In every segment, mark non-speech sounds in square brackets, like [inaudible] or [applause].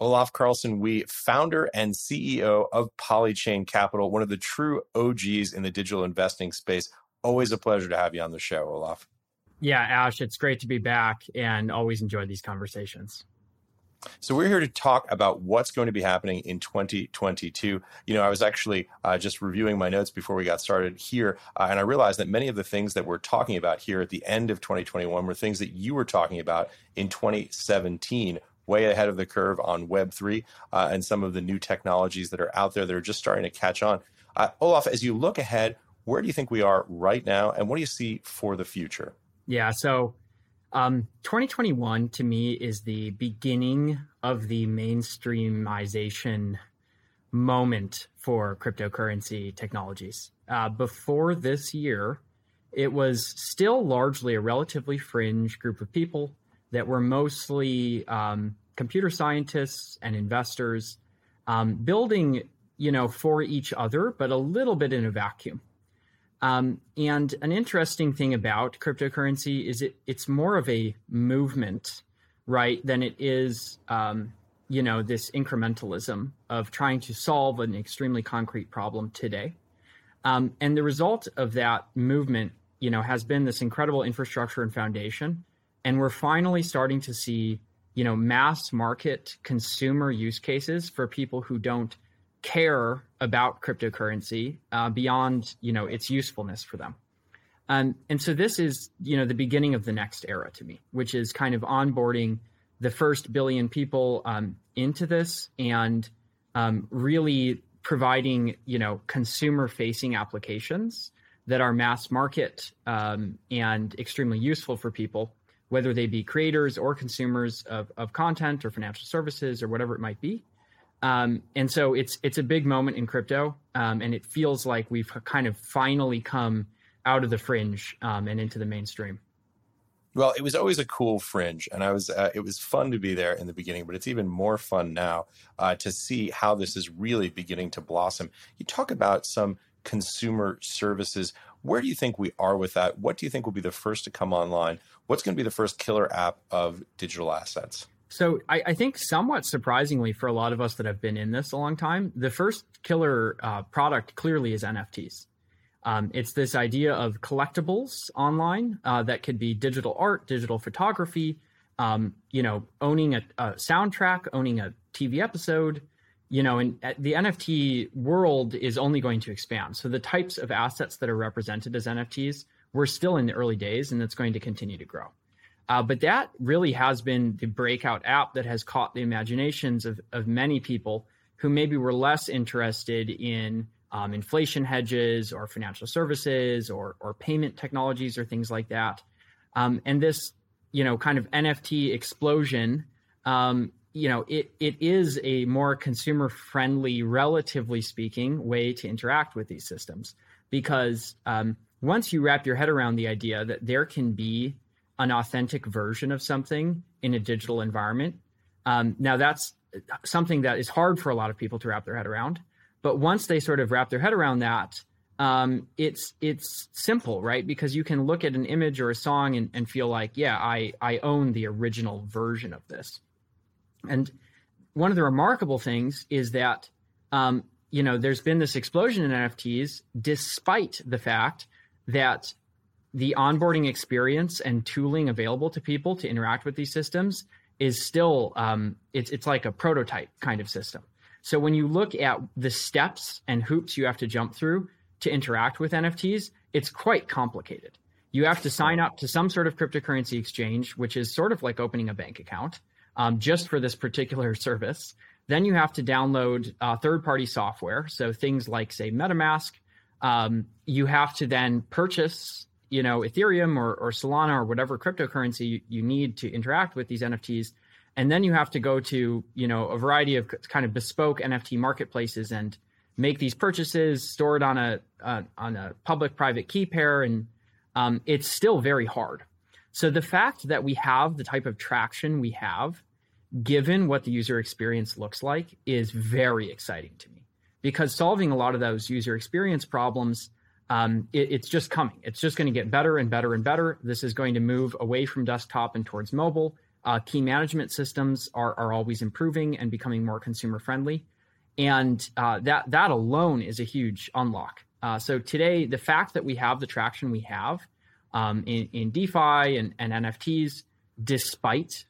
Olaf Carlson Wee, founder and CEO of Polychain Capital, one of the true OGs in the digital investing space. Always a pleasure to have you on the show, Olaf. Yeah, Ash, it's great to be back and always enjoy these conversations. So we're here to talk about what's going to be happening in 2022. You know, I was actually uh, just reviewing my notes before we got started here, uh, and I realized that many of the things that we're talking about here at the end of 2021 were things that you were talking about in 2017 way ahead of the curve on Web3 uh, and some of the new technologies that are out there that are just starting to catch on. Uh, Olaf, as you look ahead, where do you think we are right now, and what do you see for the future? Yeah, so um, 2021 to me is the beginning of the mainstreamization moment for cryptocurrency technologies. Uh, before this year, it was still largely a relatively fringe group of people that were mostly um, computer scientists and investors um, building, you know, for each other, but a little bit in a vacuum. Um, and an interesting thing about cryptocurrency is it it's more of a movement, right, than it is, um, you know, this incrementalism of trying to solve an extremely concrete problem today. Um, and the result of that movement, you know, has been this incredible infrastructure and foundation. And we're finally starting to see you know mass market consumer use cases for people who don't care about cryptocurrency uh, beyond you know its usefulness for them. Um, and so this is you know the beginning of the next era to me which is kind of onboarding the first billion people um, into this and um, really providing you know consumer facing applications that are mass market um, and extremely useful for people whether they be creators or consumers of, of content or financial services or whatever it might be. Um, and so it's it's a big moment in crypto, um, and it feels like we've kind of finally come out of the fringe um, and into the mainstream. Well, it was always a cool fringe, and I was uh, it was fun to be there in the beginning, but it's even more fun now uh, to see how this is really beginning to blossom. You talk about some consumer services. Where do you think we are with that? What do you think will be the first to come online? What's going to be the first killer app of digital assets? So I, I, think somewhat surprisingly for a lot of us that have been in this a long time, the first killer uh, product clearly is NFTs. Um, it's this idea of collectibles online uh, that could be digital art, digital photography, um, you know, owning a, a, soundtrack, owning a TV episode, you know, and uh, the NFT world is only going to expand. So the types of assets that are represented as NFTs, we're still in the early days, and it's going to continue to grow. Uh, but that really has been the breakout app that has caught the imaginations of, of many people who maybe were less interested in um, inflation hedges or financial services or, or payment technologies or things like that. Um, and this, you know, kind of NFT explosion um, you know, it it is a more consumer friendly, relatively speaking, way to interact with these systems because um, once you wrap your head around the idea that there can be an authentic version of something in a digital environment, um, now that's something that is hard for a lot of people to wrap their head around. But once they sort of wrap their head around that, um, it's it's simple, right? Because you can look at an image or a song and, and feel like, yeah, I I own the original version of this. And one of the remarkable things is that, um, you know, there's been this explosion in NFTs despite the fact that the onboarding experience and tooling available to people to interact with these systems is still um, it's it's like a prototype kind of system. So when you look at the steps and hoops you have to jump through to interact with NFTs, it's quite complicated. You have to sign up to some sort of cryptocurrency exchange, which is sort of like opening a bank account um, just for this particular [laughs] service. Then you have to download uh, third party software. So things like, say, MetaMask. Um, you have to then purchase, you know, Ethereum or, or Solana or whatever cryptocurrency you, you need to interact with these NFTs. And then you have to go to, you know, a variety of kind of bespoke NFT marketplaces and make these purchases, store it on a, uh, on a public private key pair, and um, it's still very hard. So the fact that we have the type of traction we have, given what the user experience looks like, is very exciting to me because solving a lot of those user experience problems. Um, it, it's just coming. It's just going to get better and better and better. This is going to move away from desktop and towards mobile. Uh, key management systems are, are always improving and becoming more consumer friendly and uh, that that alone is a huge unlock. Uh, so today, the fact that we have the traction we have um, in, in DeFi and, and NFTs, despite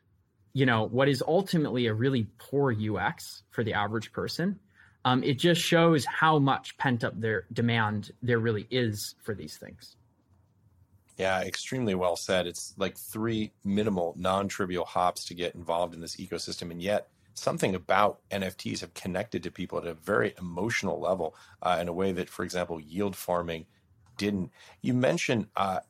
you know what is ultimately a really poor UX for the average person, um, it just shows how much pent up their demand there really is for these things. Yeah, extremely well said. It's like three minimal, non-trivial hops to get involved in this ecosystem, and yet something about NFTs have connected to people at a very emotional level uh, in a way that, for example, yield farming didn't. You mentioned, uh,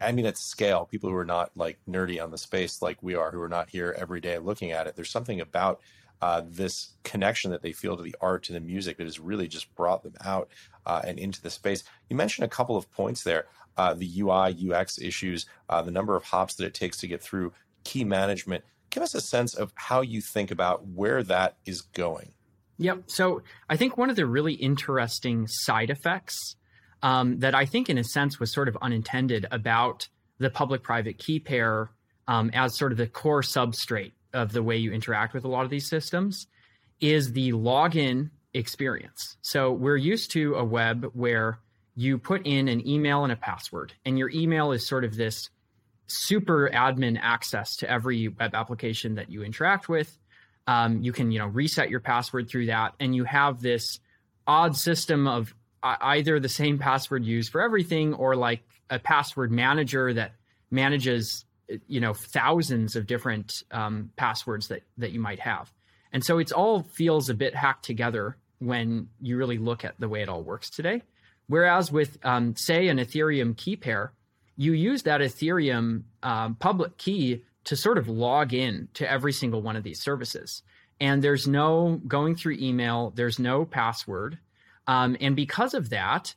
I mean, at scale, people who are not like nerdy on the space like we are, who are not here every day looking at it. There's something about uh, this connection that they feel to the art, and the music that has really just brought them out uh, and into the space. You mentioned a couple of points there uh, the UI, UX issues, uh, the number of hops that it takes to get through key management give us a sense of how you think about where that is going. Yep. So I think one of the really interesting side effects um, that I think, in a sense, was sort of unintended about the public private key pair um, as sort of the core substrate of the way you interact with a lot of these systems is the login experience. So we're used to a web where you put in an email and a password, and your email is sort of this super admin access to every web application that you interact with. Um, you can, you know, reset your password through that, and you have this odd system of either the same password used for everything, or like a password manager that manages, you know, thousands of different um, passwords that that you might have. And so it's all feels a bit hacked together when you really look at the way it all works today. Whereas with, um, say, an Ethereum key pair, you use that Ethereum um, public key to sort of log in to every single one of these services. And there's no going through email, there's no password. Um, and because of that,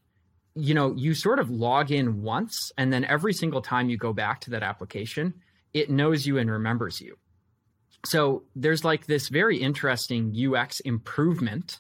you know, you sort of log in once, and then every single time you go back to that application, it knows you and remembers you. So there's like this very interesting UX improvement.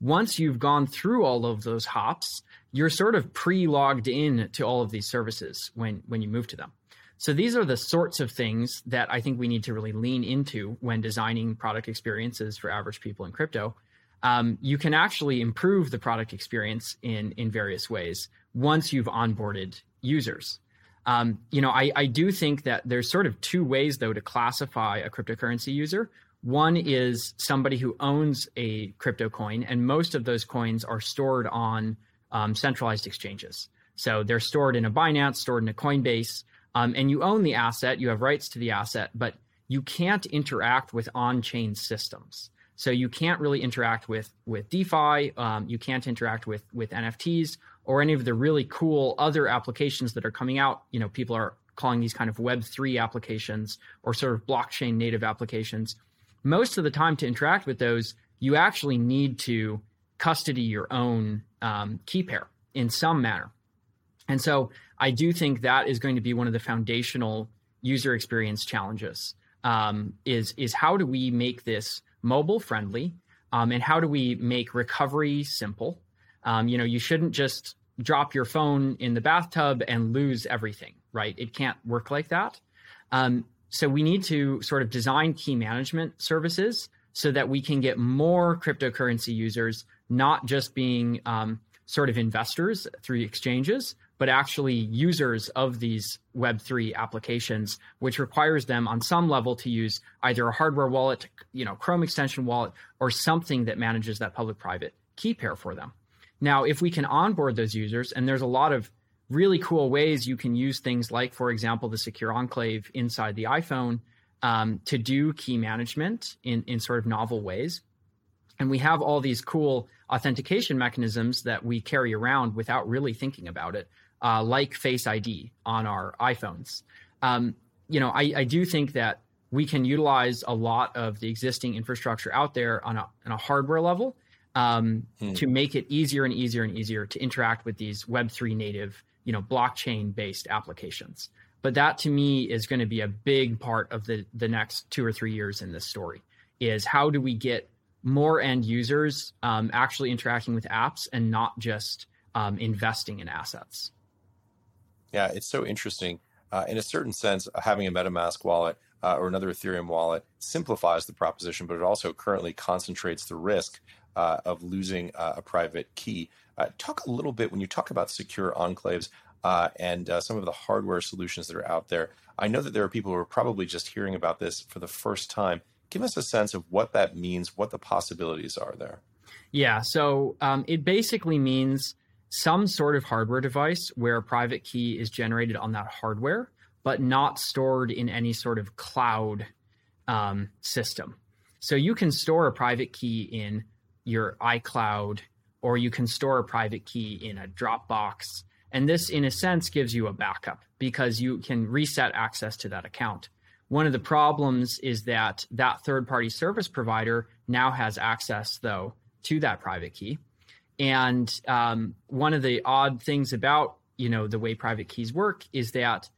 Once you've gone through all of those hops, you're sort of pre-logged in to all of these services when when you move to them. So these are the sorts of things that I think we need to really lean into when designing product experiences for average people in crypto. Um, you can actually improve the product experience in in various ways once you've onboarded users. Um, you know, I, I do think that there's sort of two ways though to classify a cryptocurrency user. One is somebody who owns a crypto coin, and most of those coins are stored on um, centralized exchanges. So they're stored in a Binance, stored in a Coinbase, um, and you own the asset. You have rights to the asset, but you can't interact with on-chain systems. So you can't really interact with with DeFi. Um, you can't interact with with NFTs or any of the really cool other applications that are coming out. You know, people are calling these kind of Web three applications or sort of blockchain native applications. Most of the time, to interact with those, you actually need to custody your own um, key pair in some manner. And so I do think that is going to be one of the foundational user experience challenges. Um, is is how do we make this mobile friendly, um, and how do we make recovery simple? Um, you know, you shouldn't just drop your phone in the bathtub and lose everything, right? It can't work like that. Um, so we need to sort of design key management services so that we can get more cryptocurrency users not just being um, sort of investors through exchanges, but actually users of these Web3 applications, which requires them on some level to use either a hardware wallet, you know, Chrome extension wallet, or something that manages that public private key pair for them. Now, if we can onboard those users, and there's a lot of really cool ways you can use things like, for example, the secure enclave inside the iPhone um, to do key management in, in sort of novel ways And we have all these cool authentication mechanisms that we carry around without really thinking about it, uh, like Face ID on our iPhones. Um, you know, I, I, do think that we can utilize a lot of the existing infrastructure out there on a, on a hardware level um, hmm. to make it easier and easier and easier to interact with these Web3 native, you know, blockchain based applications. But that to me is going to be a big part of the the next two or three years in this story. Is how do we get more end users um, actually interacting with apps and not just um, investing in assets. Yeah, it's so interesting. Uh, in a certain sense, having a MetaMask wallet uh, or another Ethereum wallet simplifies the proposition, but it also currently concentrates the risk uh, of losing uh, a private key. Uh, talk a little bit when you talk about secure enclaves uh, and some of the hardware solutions that are out there. I know that there are people who are probably just hearing about this for the first time give us a sense of what that means, what the possibilities are there. Yeah, so um, it basically means some sort of hardware device where a private key is generated on that hardware, but not stored in any sort of cloud um, system. So you can store a private key in your iCloud, or you can store a private key in a Dropbox. And this, in a sense, gives you a backup because you can reset access to that account. One of the problems is that that third party service provider now has access, though, to that private key. And um, one of the odd things about you know the way private keys work is that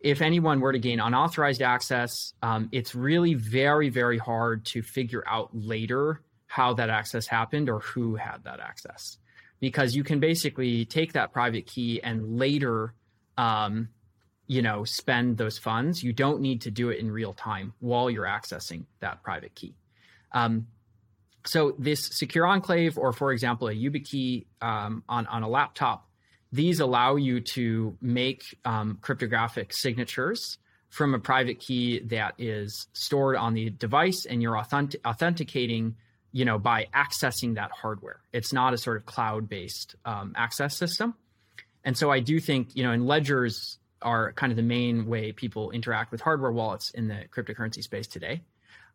if anyone were to gain unauthorized access, um, it's really very very hard to figure out later how that access happened or who had that access, because you can basically take that private key and later um, you know spend those funds. You don't need to do it in real time while you're accessing that private key. Um, so this secure enclave or for example a YubiKey um, on, on a laptop these allow you to make um, cryptographic signatures from a private key that is stored on the device and you're authentic- authenticating you know by accessing that hardware it's not a sort of cloud based um, access system and so i do think you know in ledgers are kind of the main way people interact with hardware wallets in the cryptocurrency space today.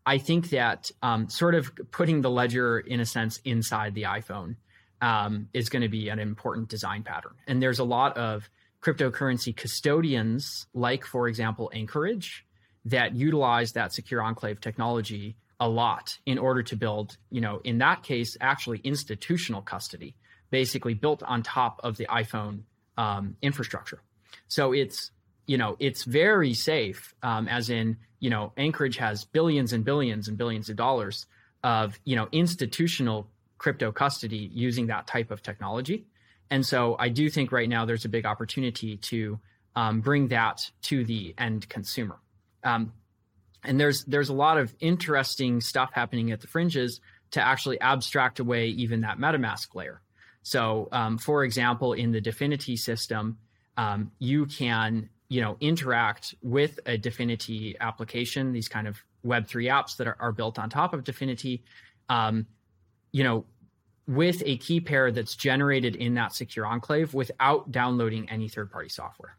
I think that um, sort of putting the ledger, in a sense, inside the iPhone um, is going to be an important design pattern. And there's a lot of cryptocurrency custodians, like, for example, Anchorage, that utilize that secure enclave technology a lot in order to build, you know, in that case, actually institutional custody, basically built on top of the iPhone um, infrastructure. So it's you know it's very safe, um, as in you know Anchorage has billions and billions and billions of dollars of you know institutional crypto custody using that type of technology. And so I do think right now there's a big opportunity to um, bring that to the end consumer. Um, and there's there's a lot of interesting stuff happening at the fringes to actually abstract away even that MetaMask layer. So, um, for example, in the Dfinity system, um, you can you know interact with a Dfinity application, these kind of Web3 apps that are, are built on top of Dfinity, um, you know, with a key pair that's generated in that secure enclave without downloading any third-party software.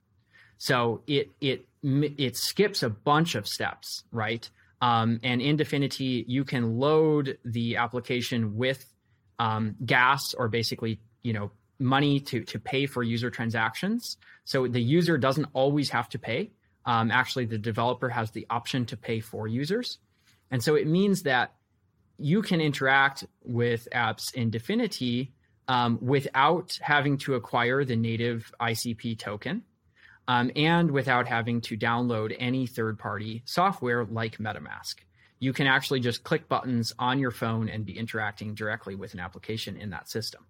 So it it it skips a bunch of steps, right? Um, and in Dfinity, you can load the application with um, gas or basically you know money to to pay for user transactions. So the user doesn't always have to pay. Um, actually, the developer has the option to pay for users, and so it means that you can interact with apps in Dfinity um, without having to acquire the native ICP token. Um, and without having to download any third party software like MetaMask. You can actually just click buttons on your phone and be interacting directly with an application in that system.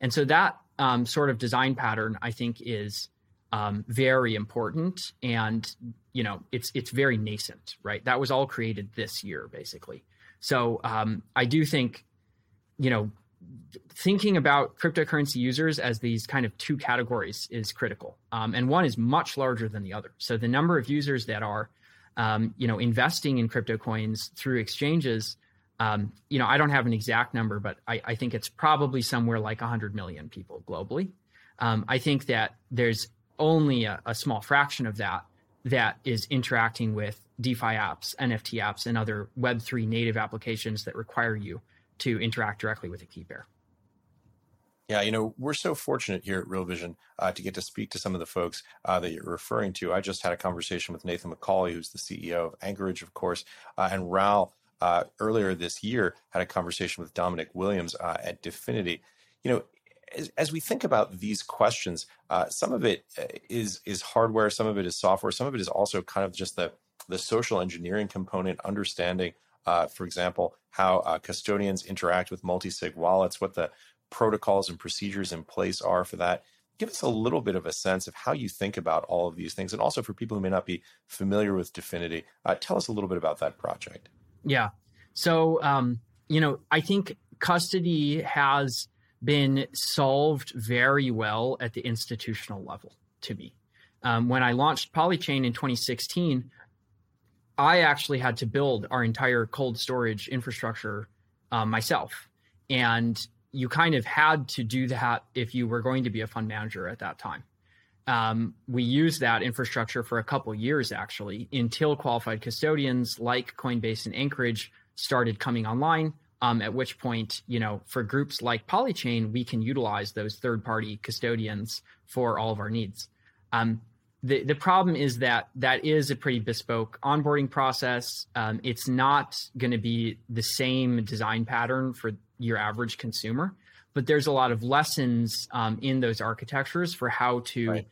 And so that um, sort of design pattern, I think, is um, very important, and you know, it's it's very nascent, right? That was all created this year, basically. So um, I do think, you know, thinking about cryptocurrency users as these kind of two categories is critical, um, and one is much larger than the other. So the number of users that are, um, you know, investing in crypto coins through exchanges um, you know, I don't have an exact number, but I, I think it's probably somewhere like 100 million people globally. Um, I think that there's only a, a, small fraction of that that is interacting with DeFi apps, NFT apps, and other Web3 native applications that require you to interact directly with a key pair. Yeah, you know, we're so fortunate here at Real Vision uh, to get to speak to some of the folks uh, that you're referring to. I just had a conversation with Nathan McCauley, who's the CEO of Anchorage, of course, uh, and Raoul uh, earlier this year had a conversation with Dominic Williams uh, at Dfinity. You know, as, as, we think about these questions, uh, some of it is is hardware, some of it is software, some of it is also kind of just the the social engineering component, understanding, for example, how custodians interact with multi-sig wallets, what the protocols and procedures in place are for that. Give us a little bit of a sense of how you think about all of these things. And also for people who may not be familiar with Dfinity, uh, tell us a little bit about that project. Yeah. So, um, you know, I think custody has been solved very well at the institutional level to me. Um, when I launched Polychain in 2016, I actually had to build our entire cold storage infrastructure uh, myself. And you kind of had to do that if you were going to be a fund manager at that time. Um, we used that infrastructure for a couple years actually until qualified custodians like Coinbase and Anchorage started coming online. Um, at which point, you know, for groups like Polychain, we can utilize those third-party custodians for all of our needs. Um, the the problem is that that is a pretty bespoke onboarding process. Um, it's not going to be the same design pattern for your average consumer. But there's a lot of lessons um, in those architectures for how to right.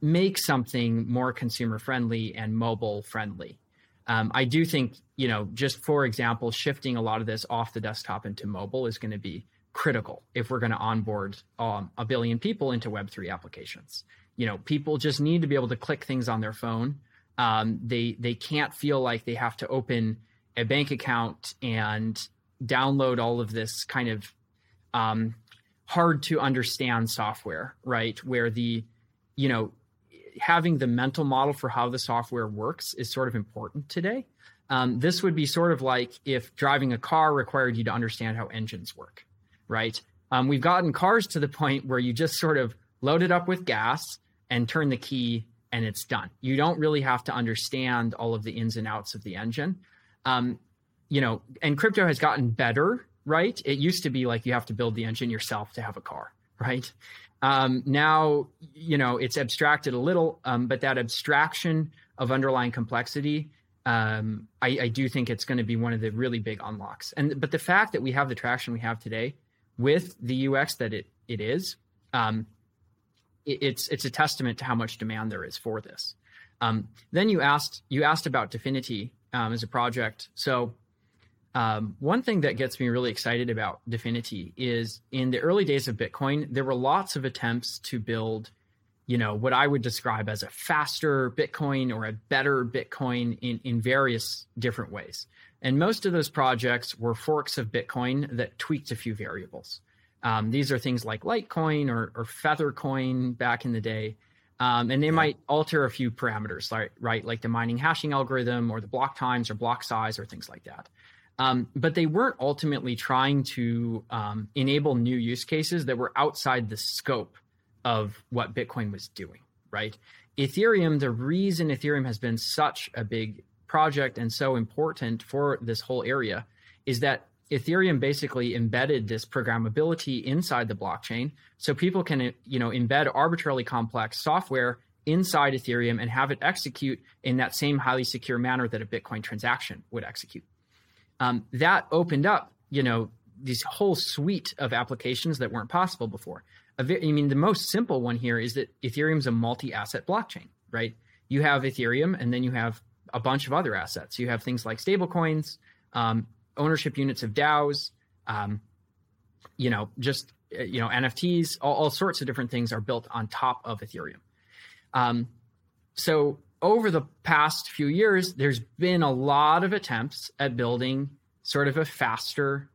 Make something more consumer friendly and mobile friendly. Um, I do think, you know, just for example, shifting a lot of this off the desktop into mobile is going to be critical if we're going to onboard um, a billion people into Web3 applications. You know, people just need to be able to click things on their phone. Um, they they can't feel like they have to open a bank account and download all of this kind of um, hard to understand software, right? Where the, you know, having the mental model for how the software works is sort of important today. Um, this would be sort of like if driving a car required you to understand how engines work, right? Um, we've gotten cars to the point where you just sort of load it up with gas and turn the key and it's done. You don't really have to understand all of the ins and outs of the engine. Um, you know, and crypto has gotten better, right? It used to be like you have to build the engine yourself to have a car, right? Um, now, you know, it's abstracted a little, um, but that abstraction of underlying complexity, um, I, I, do think it's going to be one of the really big unlocks. And but the fact that we have the traction we have today with the UX that it it is, um, it, it's it's a testament to how much demand there is for this. Um, then you asked you asked about Dfinity um, as a project, so um, one thing that gets me really excited about Dfinity is in the early days of Bitcoin, there were lots of attempts to build, you know, what I would describe as a faster Bitcoin or a better Bitcoin in, in various different ways. And most of those projects were forks of Bitcoin that tweaked a few variables. Um, these are things like Litecoin or, or Feathercoin back in the day. Um, and they yeah. might alter a few parameters, right, right? Like the mining hashing algorithm or the block times or block size or things like that. Um, but they weren't ultimately trying to um, enable new use cases that were outside the scope of what Bitcoin was doing, right? Ethereum, the reason Ethereum has been such a big project and so important for this whole area is that Ethereum basically embedded this programmability inside the blockchain so people can you know embed arbitrarily complex software inside Ethereum and have it execute in that same highly secure manner that a Bitcoin transaction would execute um, that opened up, you know, this whole suite of applications that weren't possible before. I mean, the most simple one here is that Ethereum is a multi-asset blockchain, right? You have Ethereum, and then you have a bunch of other assets. You have things like stablecoins, um, ownership units of DAOs, um, you know, just uh, you know NFTs, all, all, sorts of different things are built on top of Ethereum. Um, so over the past few years, there's been a lot of attempts at building sort of a faster,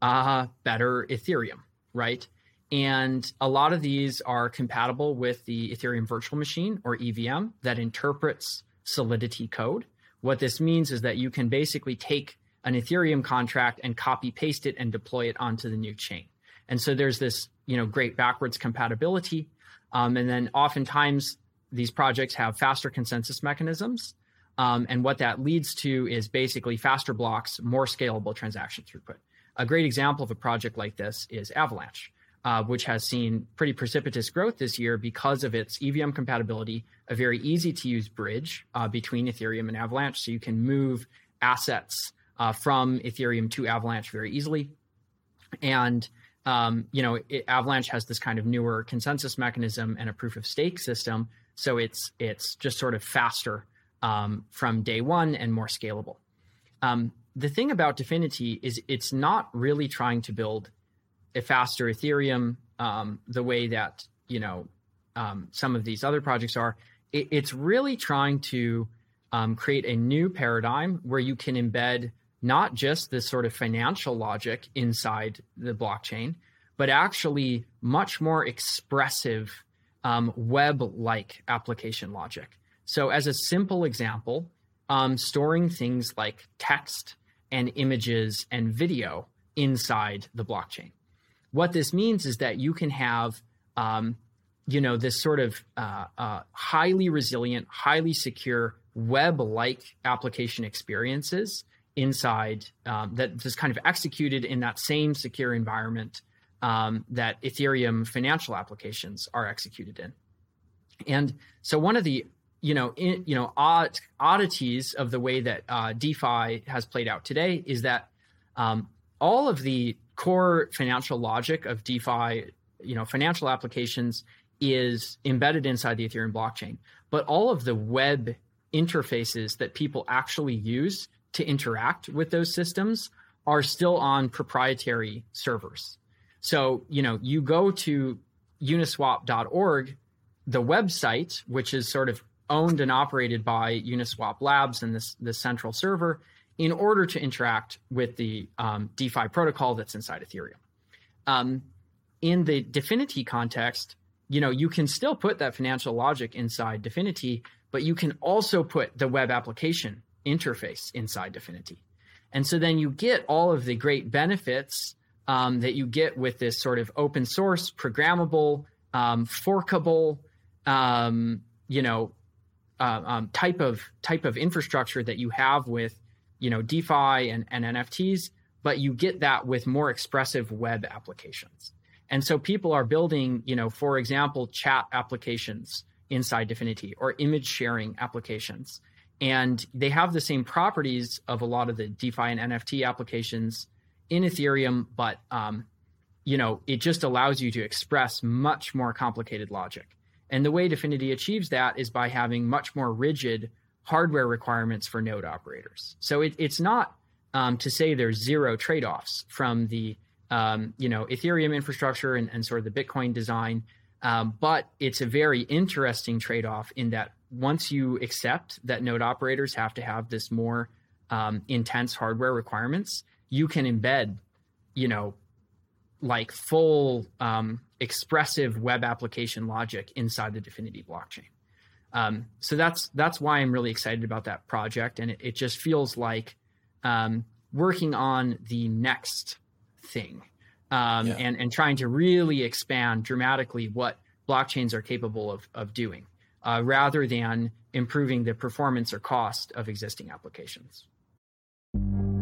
uh, better Ethereum, right? And a lot of these are compatible with the Ethereum virtual machine or EVM that interprets Solidity code. What this means is that you can basically take an Ethereum contract and copy paste it and deploy it onto the new chain. And so there's this, you know, great backwards compatibility. Um, and then oftentimes these projects have faster consensus mechanisms. Um, and what that leads to is basically faster blocks, more scalable transaction throughput. a great example of a project like this is Avalanche, uh, which has seen pretty precipitous growth this year because of its EVM compatibility, a very easy to use bridge uh, between Ethereum and Avalanche. So you can move assets uh, from Ethereum to Avalanche very easily. And um, you know, it, Avalanche has this kind of newer consensus mechanism and a proof of stake system, so it's it's just sort of faster um, from day one and more scalable. Um, the thing about Dfinity is it's not really trying to build a faster Ethereum um, the way that you know um, some of these other projects are. It, it's really trying to um, create a new paradigm where you can embed not just this sort of financial logic inside the blockchain, but actually much more expressive um, web like application logic. So, as a simple example, um, storing things like text and images and video inside the blockchain. What this means is that you can have, um, you know, this sort of uh, uh, highly resilient, highly secure web-like application experiences inside um, that is kind of executed in that same secure environment um, that Ethereum financial applications are executed in. And so one of the you know in, you know odd, oddities of the way that uh, DeFi has played out today is that um, all of the core financial logic of DeFi, you know, financial applications is embedded inside the Ethereum blockchain, but all of the web interfaces that people actually use to interact with those systems are still on proprietary servers. So, you know, you go to uniswap.org, the website, which is sort of owned and operated by Uniswap Labs and this, this central server, in order to interact with the um, DeFi protocol that's inside Ethereum. Um, in the Dfinity context, you know, you can still put that financial logic inside Dfinity, but you can also put the web application interface inside Dfinity. And so then you get all of the great benefits um, that you get with this sort of open source, programmable, um, forkable, um, you know, uh, um, type of type of infrastructure that you have with, you know, DeFi and, and NFTs, but you get that with more expressive web applications. And so people are building, you know, for example, chat applications inside Dfinity or image sharing applications and they have the same properties of a lot of the DeFi and NFT applications in Ethereum, but um, you know it just allows you to express much more complicated logic. And the way Dfinity achieves that is by having much more rigid hardware requirements for node operators. So it, it's not um, to say there's zero trade-offs from the um, you know Ethereum infrastructure and, and, sort of the Bitcoin design, um, but it's a very interesting trade-off in that once you accept that node operators have to have this more um, intense hardware requirements, you can embed, you know, like full um, expressive web application logic inside the Dfinity blockchain. Um, so that's that's why I'm really excited about that project, and it, it just feels like um, working on the next thing, um, yeah. and and trying to really expand dramatically what blockchains are capable of of doing uh, rather than improving the performance or cost of existing applications.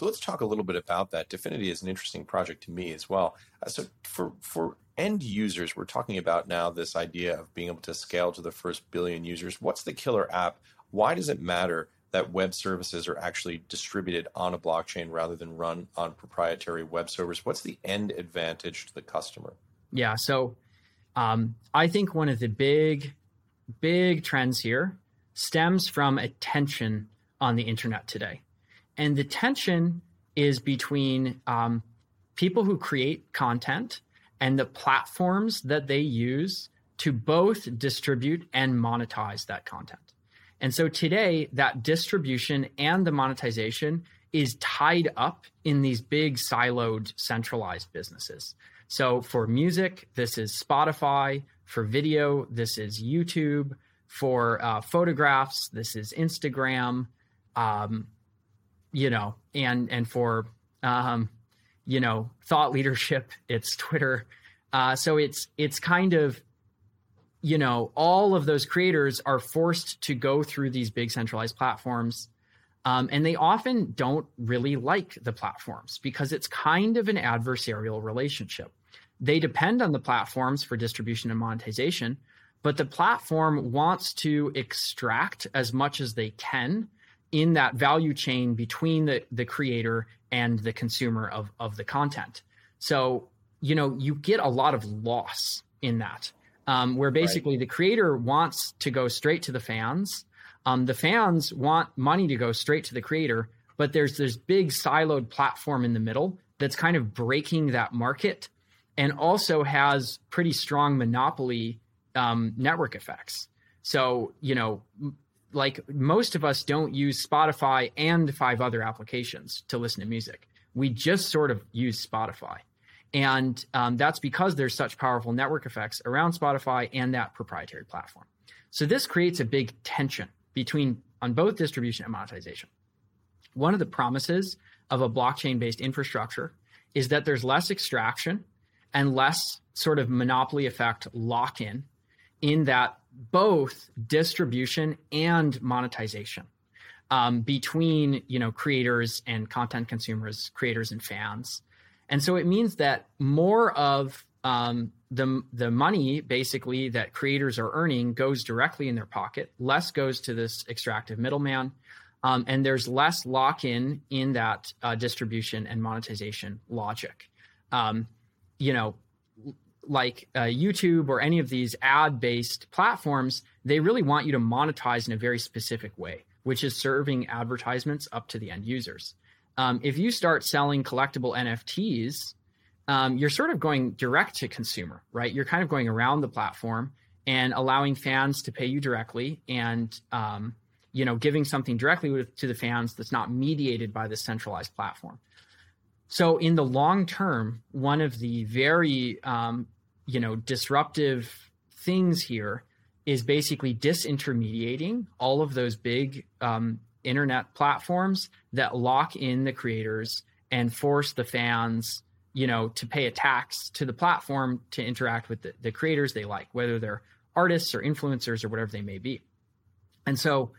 So let's talk a little bit about that. Dfinity is an interesting project to me as well. Uh, so for for end users, we're talking about now this idea of being able to scale to the first billion users. What's the killer app? Why does it matter that web services are actually distributed on a blockchain rather than run on proprietary web servers? What's the end advantage to the customer? Yeah, so um, I think one of the big, big trends here stems from attention on the internet today. And the tension is between um, people who create content and the platforms that they use to both distribute and monetize that content. And so today, that distribution and the monetization is tied up in these big siloed centralized businesses. So for music, this is Spotify. For video, this is YouTube. For uh, photographs, this is Instagram. Um, you know, and and for um, you know thought leadership, it's Twitter. Uh, so it's it's kind of you know all of those creators are forced to go through these big centralized platforms um, and they often don't really like the platforms because it's kind of an adversarial relationship they depend on the platforms for distribution and monetization but the platform wants to extract as much as they can in that value chain between the, the creator and the consumer of, of the content. So, you know, you get a lot of loss in that, um, where basically right. the creator wants to go straight to the fans. Um, the fans want money to go straight to the creator, but there's this big siloed platform in the middle that's kind of breaking that market and also has pretty strong monopoly um, network effects. So, you know, like most of us don't use Spotify and five other applications to listen to music. We just sort of use Spotify. And um, that's because there's such powerful network effects around Spotify and that proprietary platform. So this creates a big tension between on both distribution and monetization. One of the promises of a blockchain based infrastructure is that there's less extraction and less sort of monopoly effect lock in in that both distribution and monetization um, between you know creators and content consumers, creators and fans, and so it means that more of um, the the money basically that creators are earning goes directly in their pocket. Less goes to this extractive middleman, um, and there's less lock in in that uh, distribution and monetization logic. Um, you know, like uh, YouTube or any of these ad based platforms, they really want you to monetize in a very specific way, which is serving advertisements up to the end users. Um, if you start selling collectible NFTs, um, you're sort of going direct to consumer, right? You're kind of going around the platform and allowing fans to pay you directly and um, you know giving something directly to the fans that's not mediated by the centralized platform so in the long term, one of the very um, you know disruptive things here is basically disintermediating all of those big um, internet platforms that lock in the creators and force the fans you know to pay a tax to the platform to interact with the, the creators they like whether they're artists or influencers or whatever they may be. And so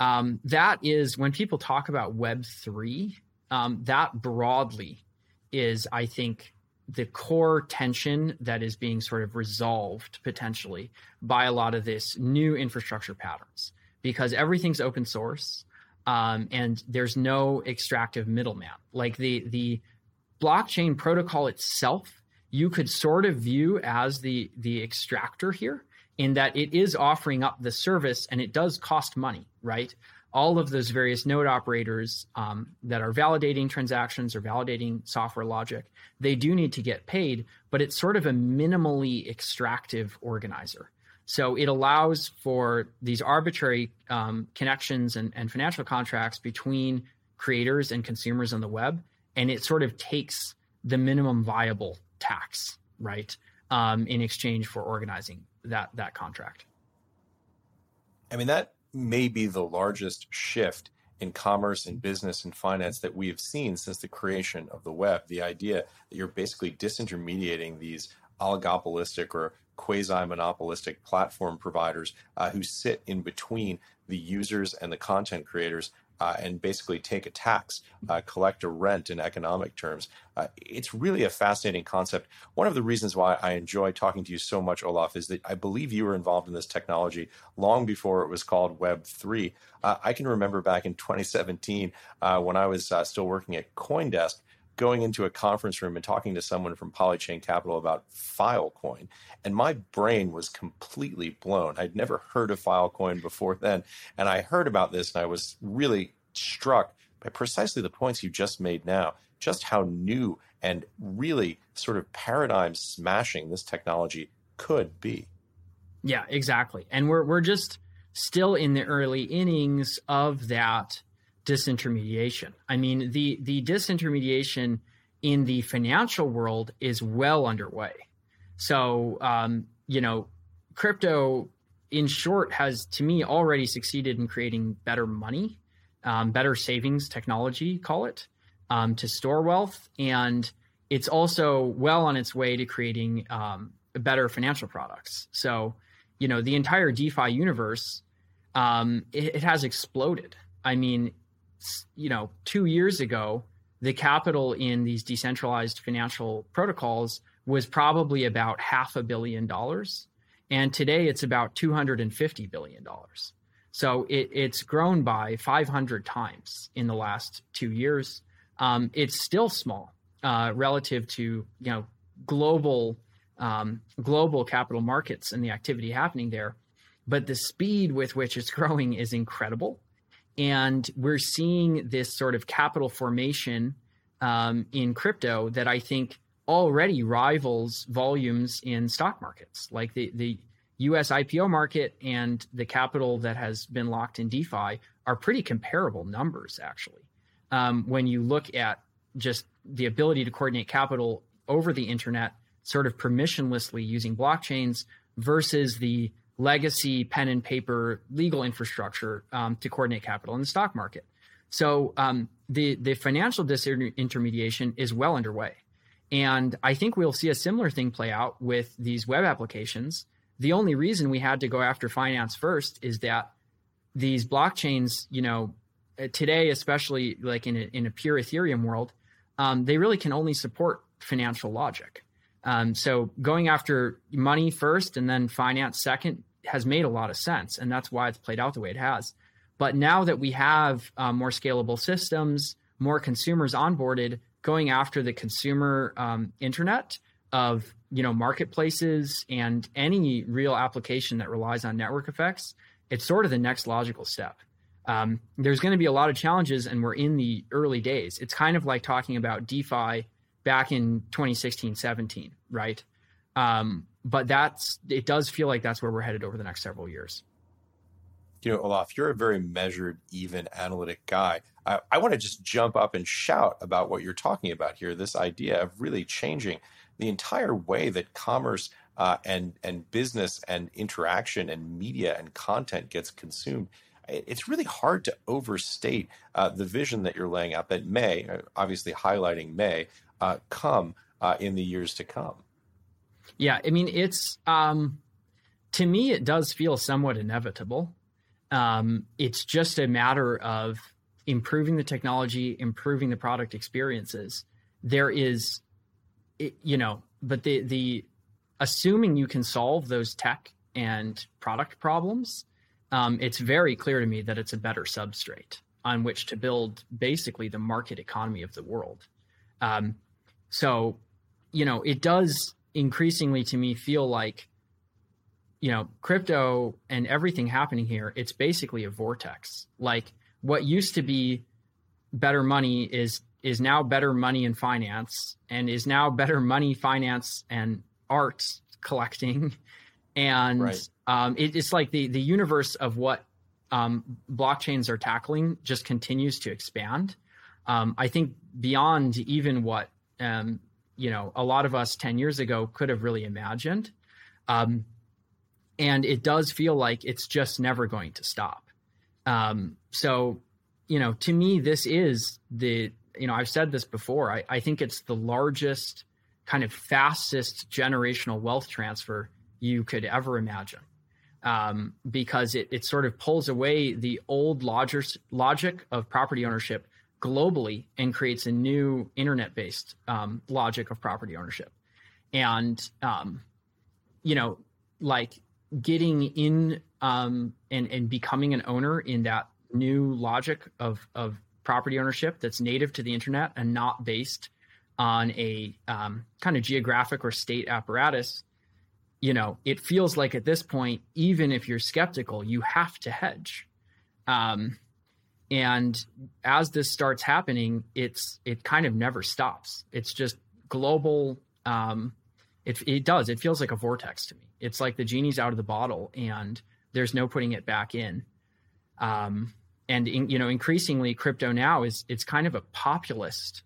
um, that is when people talk about web 3 um, that broadly is, I think, the core tension that is being sort of resolved potentially by a lot of this new infrastructure patterns because everything's open source um, and there's no extractive middleman. Like the the blockchain protocol itself, you could sort of view as the the extractor here in that it is offering up the service and it does cost money, right? All of those various node operators um, that are validating transactions or validating software logic, they do need to get paid, but it's sort of a minimally extractive organizer. So it allows for these arbitrary um, connections and, and financial contracts between creators and consumers on the web, and it sort of takes the minimum viable tax, right, um, in exchange for organizing that that contract. I mean that may be the largest shift in commerce and business and finance that we have seen since the creation of the web. The idea that you're basically disintermediating these oligopolistic or quasi monopolistic platform providers uh, who sit in between the users and the content creators uh, and basically take a tax, uh, collect a rent in economic terms. Uh, it's really a fascinating concept. One of the reasons why I enjoy talking to you so much, Olaf, is that I believe you were involved in this technology long before it was called Web3. Uh, I can remember back in 2017 uh, when I was uh, still working at Coindesk going into a conference room and talking to someone from Polychain Capital about Filecoin, and my brain was completely blown. I'd never heard of Filecoin before then, and I heard about this and I was really struck by precisely the points you just made now, just how new and really sort of paradigm smashing this technology could be. Yeah, exactly. And we're we're just still in the early innings of that disintermediation. I mean, the the disintermediation in the financial world is well underway. So, um, you know, crypto, in short, has to me already succeeded in creating better money, um, better savings technology, call it, um, to store wealth, and it's also well on its way to creating um, better financial products. So, you know, the entire DeFi universe, um, it, it has exploded. I mean, you know, two years ago, the capital in these decentralized financial protocols was probably about half a billion dollars. And today it's about $250 billion. So it, it's grown by 500 times in the last two years. Um, it's still small uh, relative to you know global um, global capital markets and the activity happening there, but the speed with which it's [laughs] growing is incredible. And we're seeing this sort of capital formation um, in crypto that I think already rivals volumes in stock markets. Like the, the US IPO market and the capital that has been locked in DeFi are pretty comparable numbers, actually. Um, when you look at just the ability to coordinate capital over the internet, sort of permissionlessly using blockchains versus the legacy pen and paper legal infrastructure um, to coordinate capital in the stock market. So um, the the financial disintermediation is well underway, and I think we'll see a similar thing play out with these web applications. The only reason we had to go after finance first is that these blockchains, you know, today, especially like in a, in a pure Ethereum world, um, they really can only support financial logic. Um, so going after money first and then finance second has made a lot of sense, and that's why it's played out the way it has. But now that we have um, more scalable systems, more consumers onboarded, going after the consumer um, internet of you know marketplaces and any real application that relies on network effects, it's sort of the next logical step. Um, there's going to be a lot of challenges, and we're in the early days. It's kind of like talking about DeFi back in 2016, 17, right? Um, but that's it does feel like that's where we're headed over the next several years. You know, Olaf, you're a very measured, even analytic guy. I, I want to just jump up and shout about what you're talking about here. This idea of really changing the entire way that commerce uh, and and business and interaction and media and content gets consumed it's really hard to overstate uh, the vision that you're laying out that may, obviously highlighting may, uh, come uh, in the years to come. Yeah, I mean, it's um, to me, it does feel somewhat inevitable. Um, it's just a matter of improving the technology, improving the product experiences. There is, you know, but the the assuming you can solve those tech and product problems, um, it's very clear to me that it's a better substrate on which to build basically the market economy of the world. Um, so, you know, it does increasingly to me feel like, you know, crypto and everything happening here, it's basically a vortex. Like what used to be better money is is now better money in finance and is now better money finance and art collecting [laughs] and right. um, it, it's like the the universe of what um, blockchains are tackling just continues to expand. Um, I think beyond even what um, you know a lot of us ten years ago could have really imagined, um, and it does feel like it's just never going to stop. Um, so, you know, to me, this is the you know I've said this before. I, I think it's the largest kind of fastest generational wealth transfer you could ever imagine. Um, because it, it sort of pulls away the old logic, logic of property ownership globally and creates a new internet based um, logic of property ownership. And, um, you know, like getting in um, and, and becoming an owner in that new logic of, of property ownership that's native to the internet and not based on a um, kind of geographic or state apparatus you know, it feels like at this point, even if you're skeptical, you have to hedge. Um, and as this starts happening, it's it kind of never stops. It's just global. Um, it it does. It feels like a vortex to me. It's like the genie's out of the bottle, and there's no putting it back in. Um, and in, you know, increasingly, crypto now is it's kind of a populist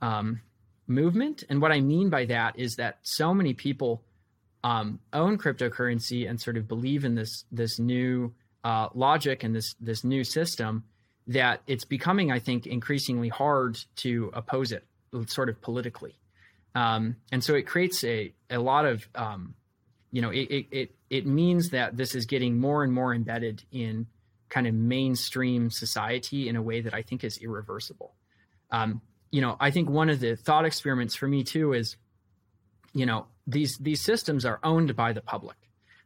um, movement. And what I mean by that is that so many people um, own cryptocurrency and sort of believe in this this new uh, logic and this this new system that it's becoming, I think, increasingly hard to oppose it, sort of politically. Um, and so it creates a a lot of um, you know it, it it means that this is getting more and more embedded in kind of mainstream society in a way that I think is irreversible. Um, you know, I think one of the thought experiments for me too is, you know, these these systems are owned by the public.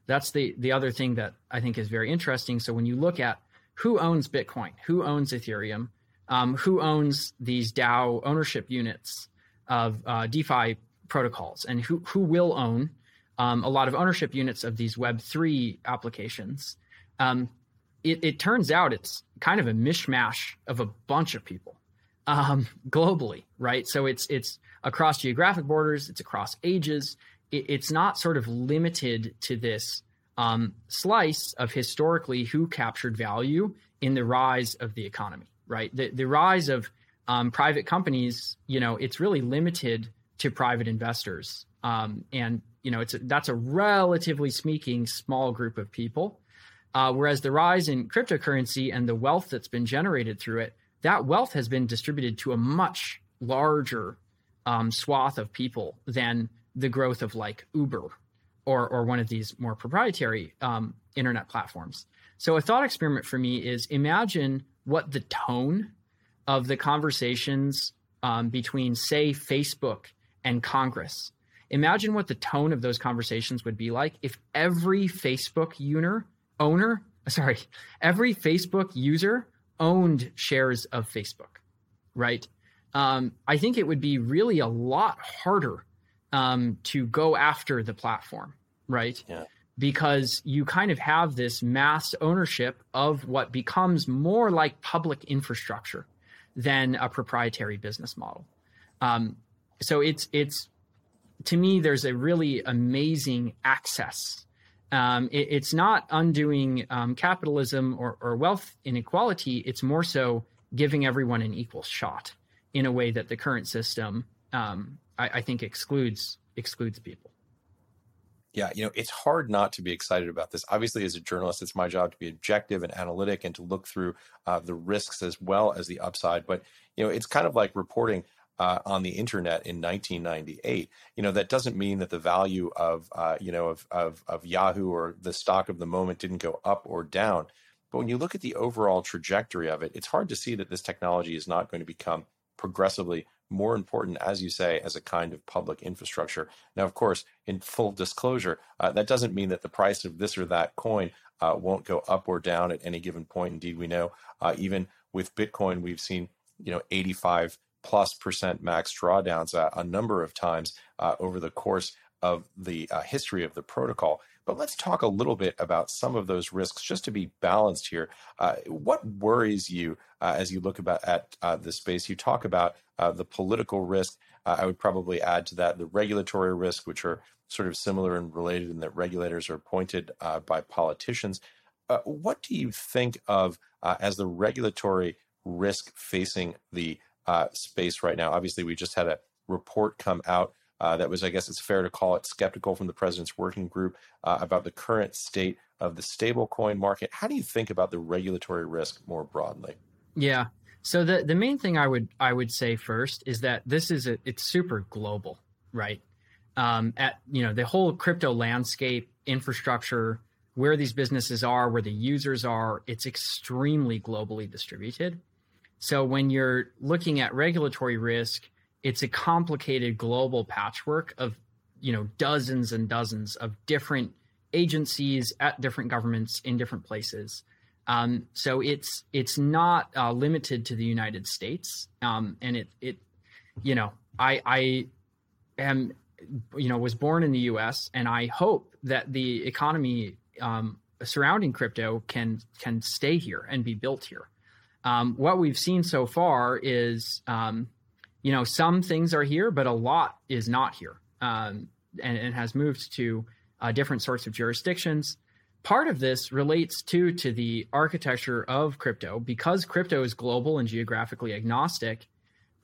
That's the the other thing that I think is very interesting. So when you look at who owns Bitcoin, who owns Ethereum, um, who owns these DAO ownership units of uh, DeFi protocols, and who who will own um, a lot of ownership units of these Web three applications. Um, it, it turns out it's kind of a mishmash of a bunch of people um, globally, right? So it's it's across geographic borders, it's across ages. It, it's not sort of limited to this um, slice of historically who captured value in the rise of the economy, right? The the rise of um, private companies, you know, it's really limited to private investors, um, and you know, it's a, that's a relatively speaking small group of people. Uh, whereas the rise in cryptocurrency and the wealth that's been generated through it that wealth has been distributed to a much larger um, swath of people than the growth of like Uber or or one of these more proprietary um, internet platforms. So a thought experiment for me is imagine what the tone of the conversations um, between, say, Facebook and Congress. Imagine what the tone of those conversations would be like if every Facebook user, owner, [laughs] sorry, every Facebook user owned shares of Facebook, right? Um, I think it would be really a lot harder um, to go after the platform, right? Yeah. Because you kind of have this mass ownership of what becomes more like public infrastructure than a proprietary business model. Um, so it's it's to me, there's a really amazing access um, it, it's not undoing um, capitalism or, or, wealth inequality. It's more so giving everyone an equal shot in a way that the current system, um, I, I, think, excludes excludes people. Yeah, you know, it's hard not to be excited about this. Obviously, as a journalist, it's my job to be objective and analytic and to look through uh, the risks as well as the upside. But you know, it's kind of like reporting uh, on the internet in 1998. You know, that doesn't mean that the value of, uh, you know, of, of, of Yahoo or the stock of the moment didn't go up or down. But when you look at the overall trajectory of it, it's hard to see that this technology is not going to become progressively more important, as you say, as a kind of public infrastructure. Now, of course, in full disclosure, uh, that doesn't mean that the price of this or that coin uh, won't go up or down at any given point. Indeed, we know uh, even with Bitcoin, we've seen you know 85 plus percent max drawdowns uh, a number of times uh, over the course of the uh, history of the protocol. But let's talk a little bit about some of those risks, just to be balanced here. Uh, what worries you uh, as you look about at uh, the space? You talk about the political risk. I would probably add to that the regulatory risk, which are sort of similar and related in that regulators are appointed by politicians. what do you think of as the regulatory risk facing the uh, space right now. Obviously, we just had a report come out uh, that was, I guess it's fair to call it skeptical from the president's working group uh, about the current state of the stablecoin market. How do you think about the regulatory risk more broadly? Yeah. So the the main thing I would I would say first is that this is a, it's super global, right? Um, at you know the whole crypto landscape, infrastructure, where these businesses are, where the users are, it's extremely globally distributed. So when you're looking at regulatory risk, it's a complicated global patchwork of, you know, dozens and dozens of different agencies at different governments in different places. Um, so it's it's not uh, limited to the United States, um, and it it you know I I am you know was born in the U.S. and I hope that the economy um, surrounding crypto can can stay here and be built here. Um, what we've seen so far is, um, you know, some things are here, but a lot is not here, um, and, and, has moved to uh, different sorts of jurisdictions. part of this relates too to the architecture of crypto because crypto is global and geographically agnostic.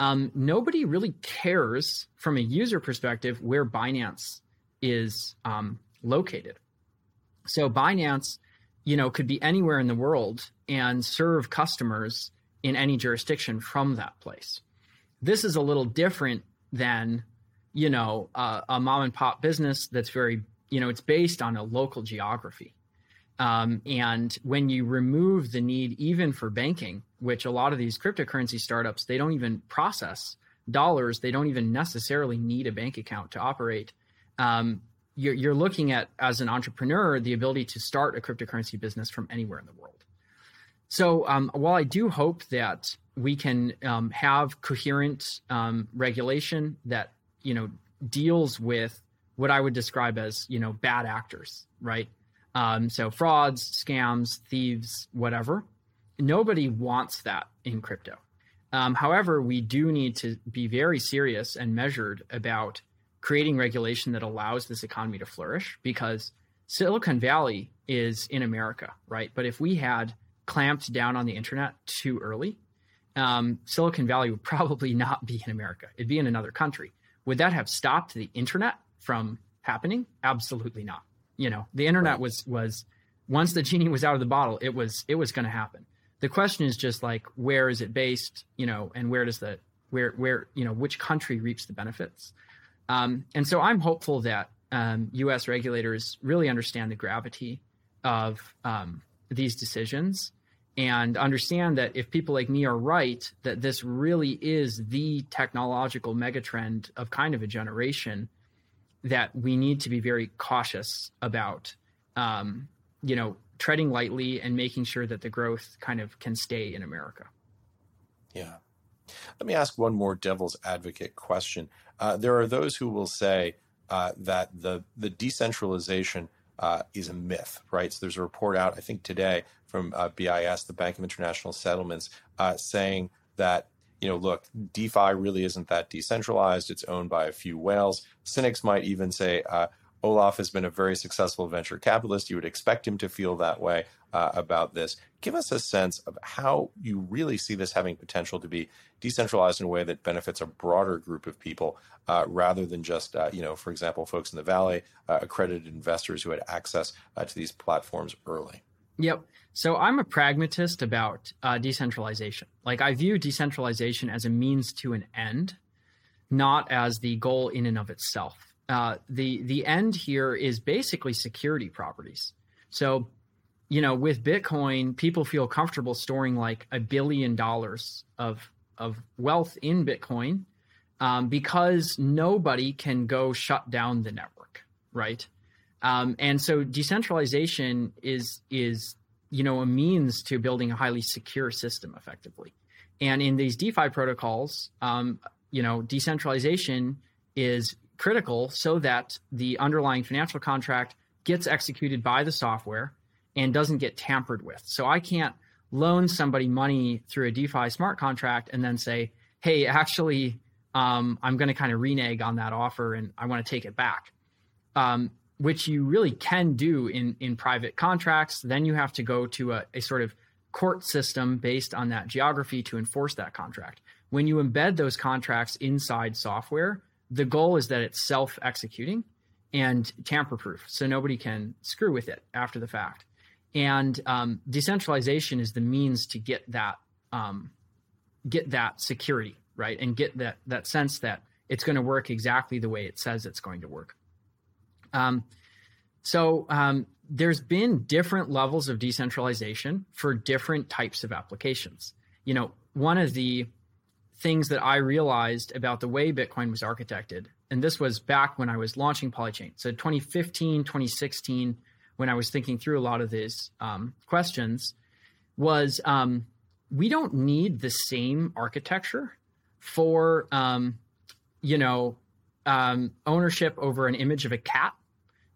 Um, nobody really cares from a user perspective where Binance is um, located. So Binance, you know, could be anywhere in the world and serve customers in any jurisdiction from that place. This is a little different than, you know, uh, a mom and pop business that's very, you know, it's based on a local geography. Um, and when you remove the need even for banking, which a lot of these cryptocurrency startups, they don't even process dollars. They don't even necessarily need a bank account to operate. Um, you're, you're looking at, as an entrepreneur, the ability to start a cryptocurrency business from anywhere in the world. So um, while I do hope that we can um, have coherent um, regulation that you know deals with what I would describe as you know bad actors, right? Um, so frauds, scams, thieves, whatever. Nobody wants that in crypto. Um, however, we do need to be very serious and measured about creating regulation that allows this economy to flourish because Silicon Valley is in America, right? But if we had clamped down on the internet too early, um, Silicon Valley would [laughs] probably not be in America. It'd be in another country. Would that have stopped the internet from happening? Absolutely not. You know, the internet right. was was once the genie was out of the bottle, it was it was going to happen. The question is just like where is it based, you know, and where does the where where you know which country reaps the benefits? Um, and so I'm hopeful that um, U.S. regulators really understand the gravity of um, these decisions and understand that if people like me are right, that this really is the technological megatrend of kind of a generation that we need to be very cautious about, um, you know, treading lightly and making sure that the growth kind of can stay in America. Yeah. Let me ask one more devil's advocate question. Uh, there are those who will say uh, that the the decentralization uh, is a myth, right? So there's a report out, I think today, from uh, BIS, the Bank of International Settlements, uh, saying that you know, look, DeFi really isn't that decentralized. It's owned by a few whales. Cynics might even say uh, Olaf has been a very successful venture capitalist. You would expect him to feel that way uh, about this. Give us a sense of how you really see this having potential to be decentralized in a way that benefits a broader group of people uh, rather than just, uh, you know, for example, folks in the Valley, uh, accredited investors who had access uh, to these platforms early. Yep. So I'm a pragmatist about uh, decentralization. Like I view decentralization as a means to an end, not as the goal in and of itself. Uh, the the end here is basically security properties. So, you know, with Bitcoin, people feel comfortable storing like a billion dollars of of wealth in Bitcoin um, because nobody can go shut down the network, right? Um, and so decentralization is is you know a means to building a highly secure system effectively. And in these DeFi protocols, um, you know, decentralization is critical so that the underlying financial contract gets executed by the software and doesn't get tampered with. So I can't loan somebody money through a DeFi smart contract and then say, "Hey, actually, um, I'm going to kind of renege on that offer and I want to take it back." Um, which you really can do in in private contracts. Then you have to go to a, a sort of court system based on that geography to enforce that contract. When you embed those contracts inside software, the goal is that it's self executing and tamper proof, so nobody can screw with it after the fact. And um, decentralization is the means to get that um, get that security right and get that that sense that it's going to work exactly the way it says it's going to work. Um, so um, there's been different levels of decentralization for different types of applications. You know, one of the things that I realized about the way Bitcoin was architected, and this was back when I was launching Polychain. So 2015, 2016, when I was thinking through a lot of these um, questions, was um, we don't need the same architecture for, um, you know, um, ownership over an image of a cat,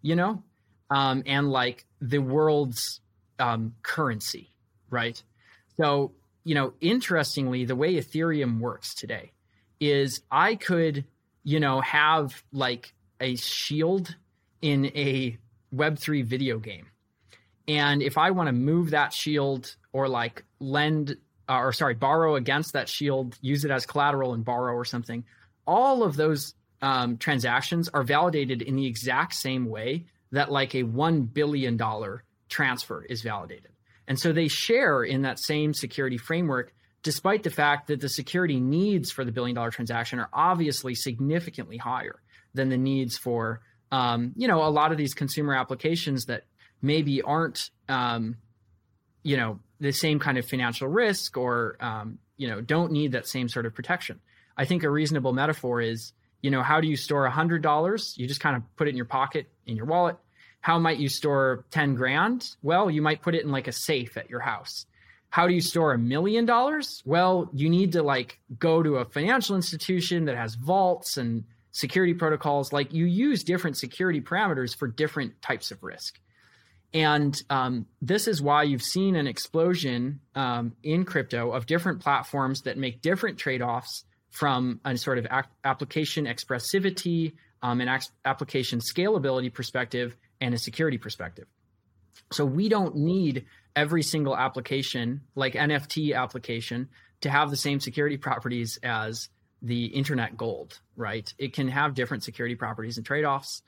you know, um, and like the world's um, currency, right? So, you know, interestingly, the way Ethereum works today is I could, you know, have like a shield in a Web3 video game. And if I want to move that shield or like lend uh, or sorry, borrow against that shield, use it as collateral and borrow or something, all of those um, transactions are validated in the exact same way that like a $1 billion transfer is validated. And so they share in that same security framework, despite the fact that the security needs for the billion dollar transaction are obviously significantly higher than the needs for, um, you know, a lot of these consumer applications that maybe aren't, um, you know, the same kind of financial risk or, um, you know, don't need that same sort of protection. I think a reasonable metaphor is, you know, how do you store $100? You just kind of put it in your pocket, in your wallet. How might you store 10 grand? Well, you might put it in like a safe at your house. How do you store a million dollars? Well, you need to like go to a financial institution that has vaults and security protocols. Like you use different security parameters for different types of risk. And um, this is why you've seen an explosion um, in crypto of different platforms that make different trade offs from a sort of application expressivity, um, an application scalability perspective, and a security perspective. So we don't need every single application, like NFT application, to have the same security properties as the internet gold, right? It can have different security properties and trade offs.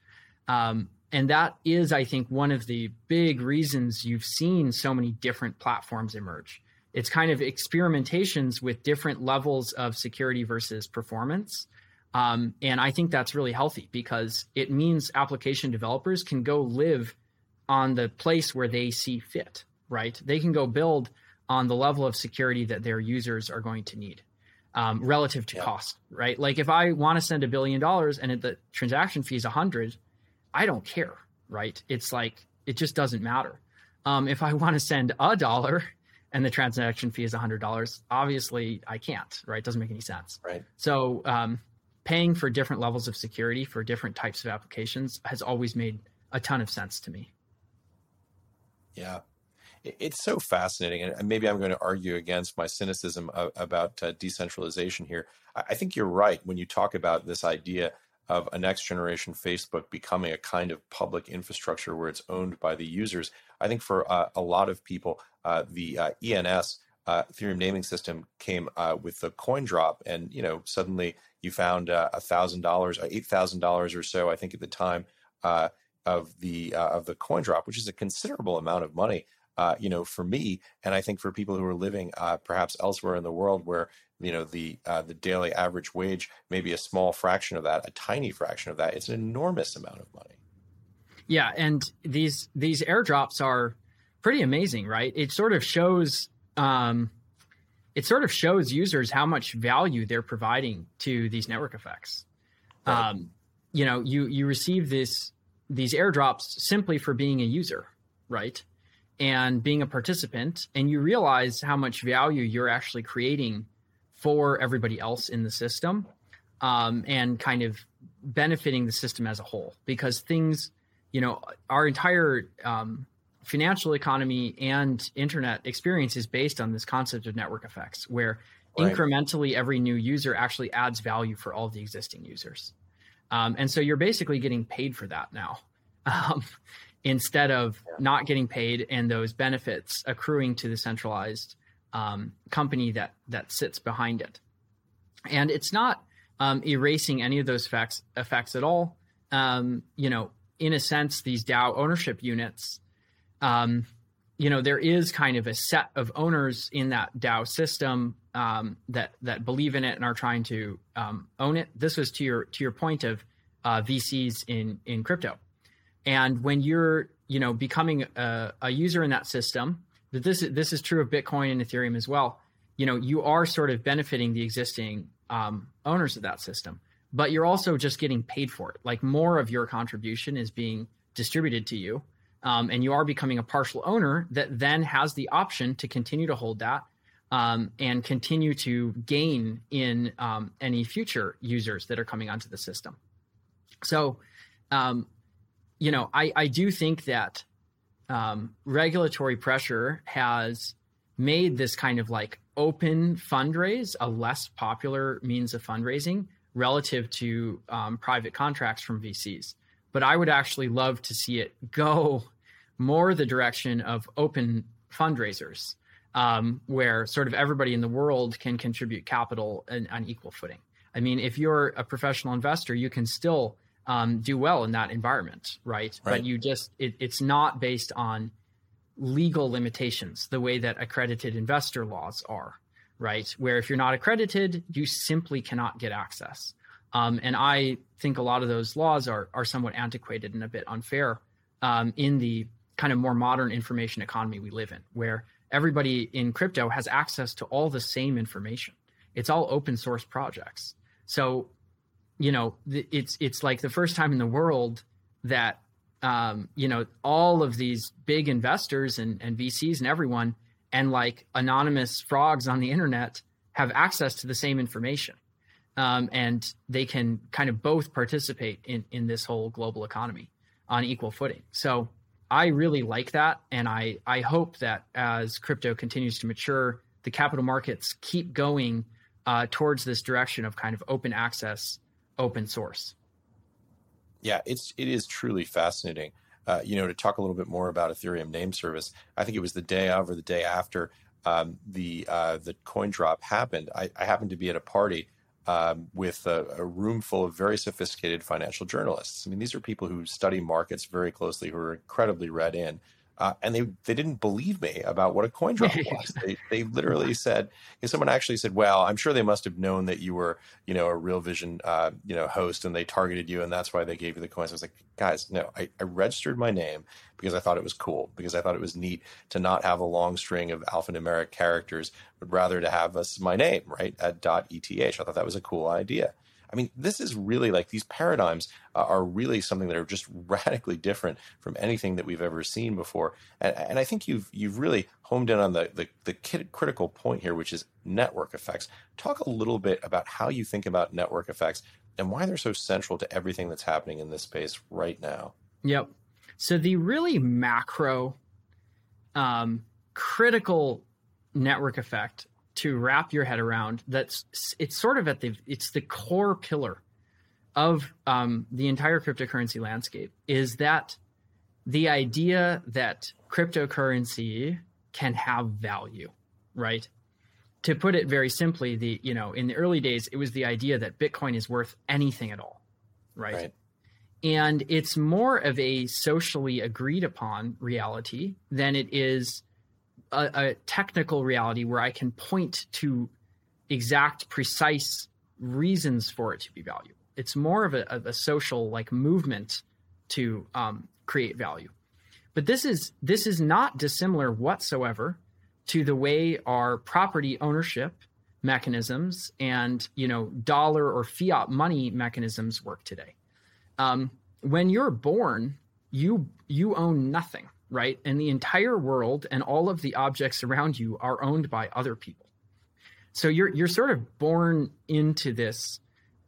Um, and that is, I think, one of the big reasons you've seen so many different platforms emerge. It's kind of experimentations with different levels of security versus performance. Um, and I think that's really healthy because it means application developers can go live on the place where they see fit, right? They can go build on the level of security that their users are going to need um, relative to cost, right? Like if I want to send a billion dollars and the transaction fee is a hundred, I don't care, right? It's like it just doesn't matter. Um, if I [laughs] want to send a dollar and the transaction fee is a hundred dollars, obviously I can't, right? It doesn't make any sense. Right. So um, paying for different levels of security for different types of applications has always made a ton of sense to me. Yeah. It's so fascinating, and maybe I'm going to argue against my cynicism about uh, decentralization here. I think you're right when you talk about this idea of a next generation Facebook becoming a kind of public infrastructure where it's owned by the users. I think for uh, a lot of people, uh, the uh, ENS uh, Ethereum naming system came uh, with the coin drop, and you know suddenly you found uh, a thousand dollars, eight thousand dollars or so, I think at the time of the of the coin drop, which is a considerable amount of money. you know, for me, and I think for people who are living perhaps elsewhere in the world where you know the uh, the daily average wage maybe a small fraction of that a tiny fraction of that it's an enormous amount of money yeah and these these airdrops are pretty amazing right it sort of shows um, it sort of shows users how much value they're providing to these network effects. Right. um, you know you you receive this these airdrops simply for being a user right? And being a participant and you realize how much value you're actually creating for everybody else in the system um, and kind of benefiting the system as a whole. Because things you know our entire um, financial economy and internet experience is based on this concept of network effects where right. incrementally every new user actually adds value for all the existing users um, and so you're basically getting paid for that now [laughs] um, instead of not getting paid and those benefits accruing to the centralized um, company that that sits behind it. And it's not um, erasing any of those effects effects at all. Um, you know, in a sense, these DAO ownership units, um, you know, there is kind of a set of owners in that DAO system um, that that believe in it and are trying to um, own it. This was to your to your point of uh, VCs in in crypto, and when you're you know becoming a, a user in that system that this is this is true of Bitcoin and Ethereum as well. You know, you are sort of benefiting the existing um, owners of that system, but you're also just getting paid for it. Like more of your contribution is being distributed to you, um, and you are becoming a partial owner that then has the option to continue to hold that um, and continue to gain in um, any future users that are coming onto the system. So, um, you know, I, I do think that um, regulatory pressure has made this kind of like open fundraise a less popular means of fundraising relative to um, private contracts from VCs. But I would actually love to see it go more the direction of open fundraisers, um, where sort of everybody in the world can contribute capital in, on equal footing. I mean, if you're a professional investor, you can still um, do well in that environment, right? right. But you just it, it's not based on legal limitations the way that accredited investor laws are, right? Where if you're not accredited, you simply cannot get access. Um, and I think a lot of those laws are are somewhat antiquated and a bit unfair um, in the kind of more modern information economy we live in, where everybody in crypto has access to all the same information. It's all open source projects. So, you know, it's it's like the first time in the world that um, you know all of these big investors and, and VCs and everyone and like anonymous frogs on the internet have access to the same information um, and they can kind of both participate in in this whole global economy on equal footing. So I really like that, and I I hope that as crypto continues to mature, the capital markets keep going uh, towards this direction of kind of open access, open source. Yeah, it's it is truly fascinating. Uh, you know, to talk a little bit more about Ethereum name service, I think it was the day of or the day after um, the uh, the coin drop happened. I, I happened to be at a party um, with a, a, room full of very sophisticated financial journalists. I mean, these are people who study markets very closely, who are incredibly read in. Uh, and they they didn't believe me about what a coin drop [laughs] was. they they literally said, someone actually said, "Well, I'm sure they must have known that you were, you know, a Real Vision, uh, you know, host, and they targeted you, and that's why they gave you the coins." I was like, "Guys, no, I, I registered my name because I thought it was cool, because I thought it was neat to not have a long string of alphanumeric characters, but rather to have us my name right at .eth. I thought that was a cool idea." I mean, this is really like these paradigms uh, are really something that are just [laughs] radically different from anything that we've ever seen before. And, and I think you've you've really homed in on the, the the critical point here, which is network effects. Talk a little bit about how you think about network effects and why they're so central to everything that's happening in this space right now. Yep. So the really macro, um, critical network effect to wrap your head around that's it's sort of at the it's the core pillar of um, the entire cryptocurrency landscape is that the idea that cryptocurrency can have value right to put it very simply the you know in the early days it was the idea that bitcoin is worth anything at all right, right. and it's more of a socially agreed upon reality than it is a, a technical reality where I can point to exact, precise reasons for it to be valuable. It's more of a, of a social like movement to um, create value. But this is this is not dissimilar whatsoever to the way our property ownership mechanisms and you know dollar or fiat money mechanisms work today. Um, when you're born, you you own nothing right? And the entire world and all of the objects around you are owned by other people. So you're you're sort of born into this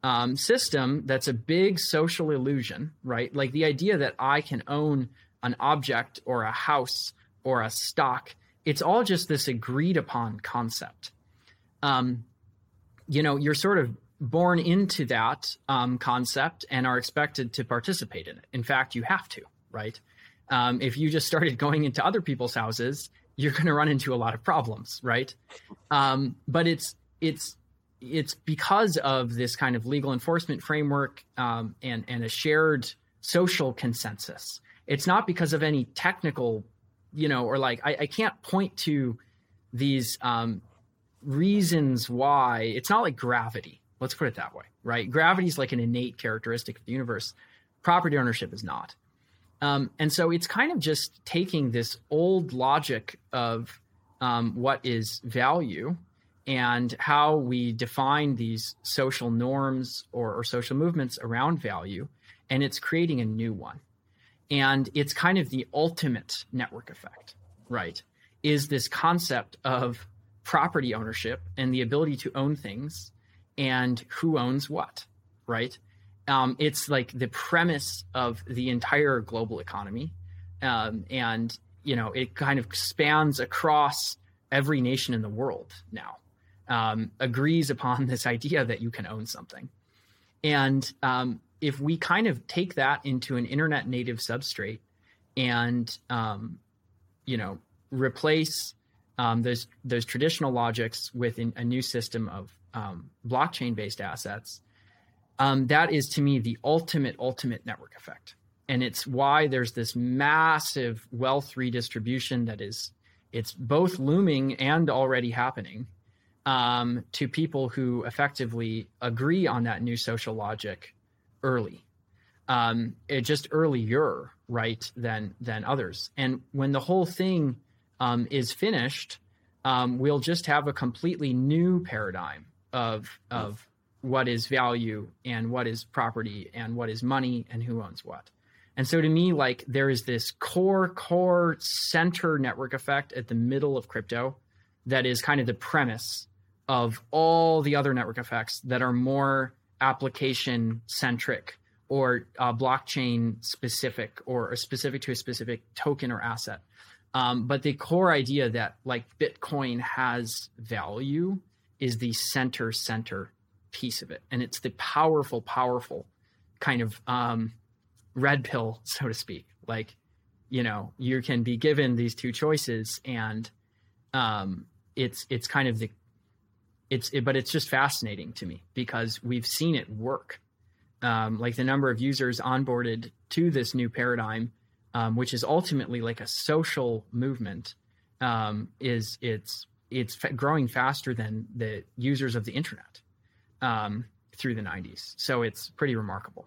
um, system that's a big social illusion, right? Like the idea that I can own an object or a house or a stock. It's all just this agreed upon concept. Um, you know, you're sort of born into that um, concept and are expected to participate in it. In fact, you have to, right? Um, if you just started going into other people's houses, you're going to run into a lot of problems, right? Um, but it's it's it's because of this kind of legal enforcement framework um, and and a shared social consensus. It's not because of any technical, you know, or like I, I can't point to these um, reasons why. It's not like gravity. Let's put it that way, right? Gravity is like an innate characteristic of the universe. Property ownership is not. Um, and so it's kind of just taking this old logic of um, what is value and how we define these social norms or, or, social movements around value, and it's creating a new one. And it's kind of the ultimate network effect, right? Is this concept of property ownership and the ability to own things and who owns what, right? Um, it's like the premise of the entire global economy, um, and you know it kind of spans across every nation in the world now. Um, agrees upon this idea that you can own something, and um, if we kind of take that into an internet native substrate, and um, you know replace um, those those traditional logics with a new system of um, blockchain based assets, um, that is to me the ultimate ultimate network effect, and it's why there's this massive wealth redistribution that is it's both looming and already happening um, to people who effectively agree on that new social logic early. Um, it just earlier, right, than than others. And when the whole thing um, is finished, um, we'll just have a completely new paradigm of of what is value and what is property and what is money and who owns what. And so to me, like there is this core, core center network effect at the middle of crypto that is kind of the premise of all the other network effects that are more application centric or uh, blockchain specific or specific to a specific token or asset. Um, but the core idea that like Bitcoin has value is the center center piece of it, and it's the powerful, powerful kind of um, red pill, [laughs] so to speak. Like, you know, you can be given these two choices, and um, it's it's kind of the it's it, but it's just fascinating to me because we've seen it work. Um, like the number of users onboarded to this new paradigm, um, which is ultimately like a social movement, um, is it's it's growing faster than the users of the internet um, through the 90s. So it's pretty remarkable.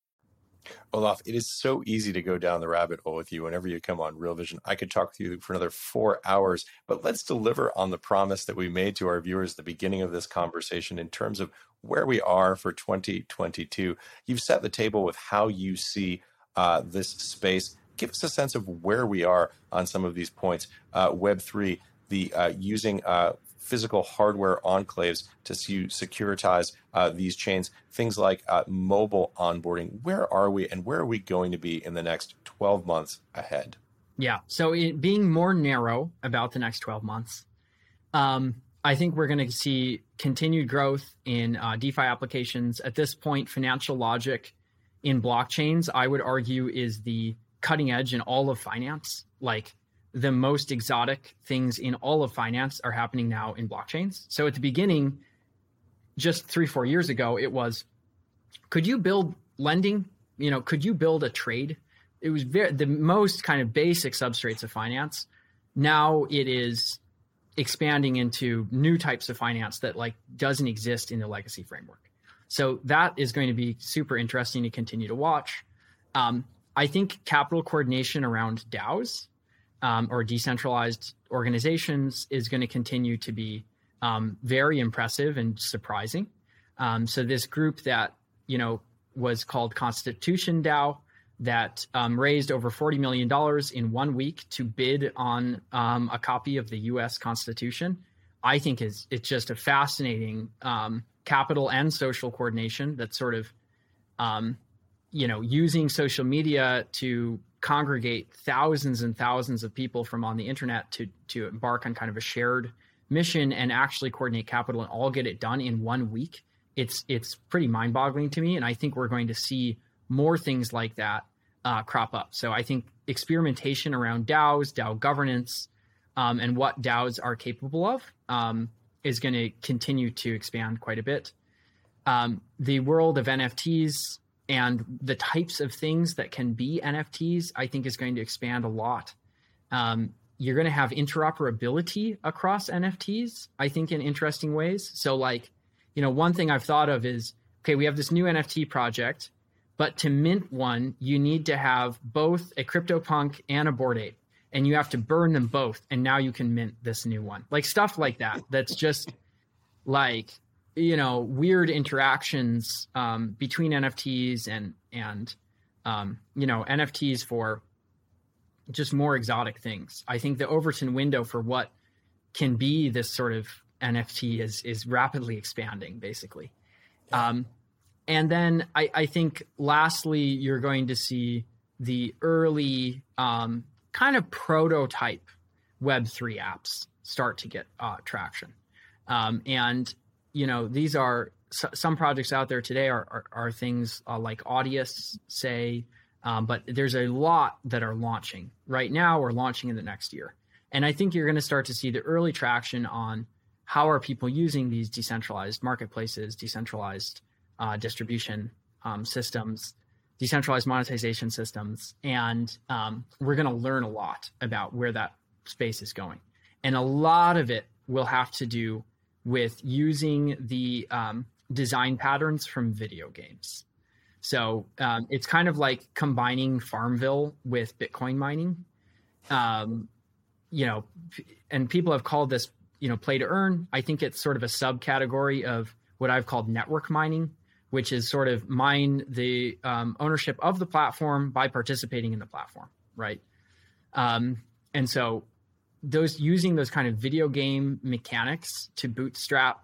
Olaf, it is so easy to go down the rabbit hole with you whenever you come on Real Vision. I could talk to you for another four hours, but let's deliver on the promise that we made to our viewers at the beginning of this conversation in terms of where we are for 2022. You've set the table with how you see uh, this space. Give us a sense of where we are on some of these points. Uh, Web3, the uh, using uh, physical hardware enclaves to securitize uh, these chains, things like uh, mobile onboarding. Where are we and where are we going to be in the next 12 months ahead? Yeah. So, it, being more narrow about the next 12 months, um, I think we're going to see continued growth in uh, DeFi applications. At this point, financial logic in blockchains, I would argue, is the cutting edge in all of finance. Like, the most exotic things in all of finance are happening now in blockchains. So at the beginning, just three, four years ago, it was could you build lending? You know, could you build a trade? It was very the most kind of basic substrates of finance. Now it is expanding into new types of finance that like doesn't exist in the legacy framework. So that is going to be super interesting to continue to watch. Um, I think capital coordination around DAOs um, or decentralized organizations is going to continue to be um, very impressive and surprising. Um, so this group that you know was called Constitution DAO that um, raised over forty million dollars in one week to bid on um, a copy of the U.S. Constitution. I think is it's just a fascinating um, capital and social coordination that's sort of you know using social media to congregate thousands and thousands of people from on the internet to to embark on kind of a shared mission and actually coordinate capital and all get it done in one week it's it's pretty mind-boggling to me. And i think we're going to see more things like that uh, crop up. So i think experimentation around daos dao governance um, and what daos are capable of um, is going to continue to expand quite a bit. Um, the world of nfts and the types of things that can be NFTs, I think, is going to expand a lot. Um, you're going to have interoperability across NFTs, I think, in interesting ways. So, like, you know, one thing I've thought of is okay, we have this new NFT project, but to mint one, you need to have both a CryptoPunk and a Bored Ape, and you have to burn them both, and now you can mint this new one. Like stuff like that. That's just like you know weird interactions um, between NFTs and and um, you know NFTs for just more exotic things. I think the Overton window for what can be this sort of NFT is is rapidly expanding, basically. Um, and then I, I, think lastly, you're going to see the early um, kind of prototype Web3 apps start to get uh, traction. Um, and, you know, these are some projects out there today are, are, are things uh, like Audius, say, um, but there's a lot that are launching right now or launching in the next year. And I think you're going to start to see the early traction on how are people using these decentralized marketplaces, decentralized uh, distribution um, systems, decentralized monetization systems, and um, we're going to learn a lot about where that space is going. And a lot of it will have to do with using the um, design patterns from video games. So um, it's kind of like combining Farmville with Bitcoin mining. Um, you know, and people have called this, you know, play to earn. I think it's sort of a subcategory of what I've called network mining, which is sort of mine the um, ownership of the platform by participating in the platform, right? Um, and so those using those kind of video game mechanics to bootstrap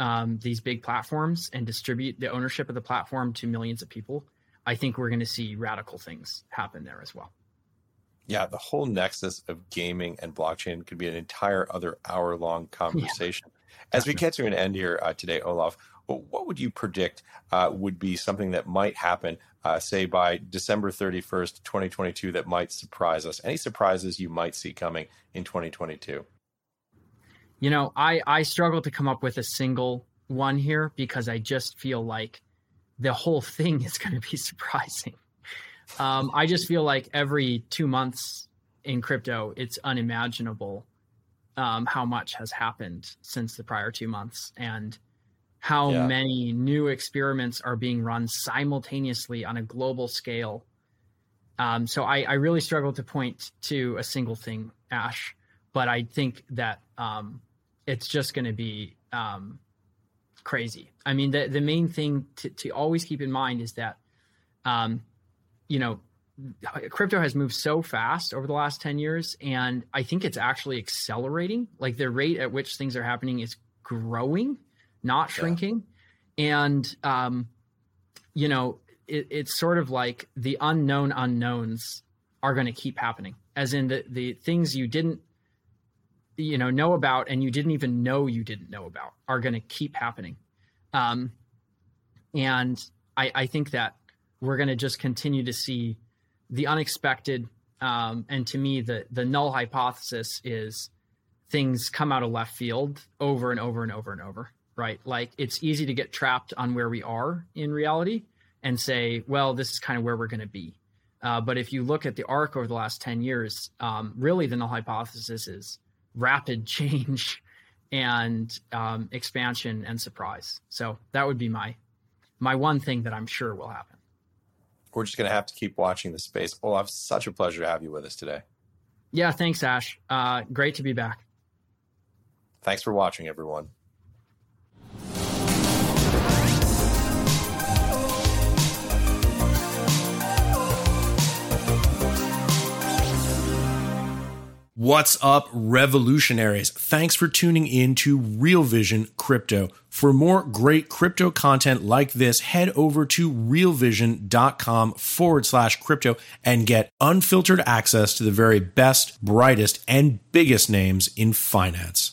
um, these big platforms and distribute the ownership of the platform to millions of people, I think we're going to see radical things happen there as well. Yeah, the whole nexus of gaming and blockchain could be an entire other hour long [laughs] conversation. Yeah, As we get to an end here uh, today, Olaf, what would you predict uh, would be something that might happen, uh, say by December 31st, 2022, that might surprise us? Any surprises you might see coming in 2022? You know, I, I struggle to come up with a single one here because I just feel like the whole [laughs] thing is going to be surprising. Um, I just feel like every two months in crypto, it's unimaginable um, how much has happened since the prior two months and how yeah. many new experiments are being run simultaneously on a global scale. Um, so I, I, really struggle to point to a single thing, Ash, but I think that um, it's just going to be um, crazy. I mean, the the main thing to, to always keep in mind is that, um, you know, crypto has moved so fast over the last 10 years and i think it's actually accelerating like the rate at which things are happening is growing not shrinking. Yeah. and um, you know it, it's sort of like the unknown unknowns are going to keep happening. As in the, the things you didn't you know know about and you didn't even know you didn't know about are going to keep happening. Um, and I, I think that we're going to just continue to see the unexpected um, and to me the the null hypothesis is things come out of left field over and over and over and over right like it's easy to get trapped on where we are in reality and say well this is kind of where we're going to be uh, but if you look at the arc over the last 10 years um, really the null hypothesis is rapid [laughs] change and um, expansion and surprise. So that would be my my one thing that I'm sure will happen. We're just going to have to keep watching the space. Olaf, such a pleasure to have you with us today. Yeah, thanks, Ash. Uh, great to be back. Thanks for watching, everyone. What's up, revolutionaries? Thanks for tuning in to Real Vision Crypto. For more great crypto content like this, head over to realvision.com forward slash crypto and get unfiltered access to the very best, brightest, and biggest names in finance.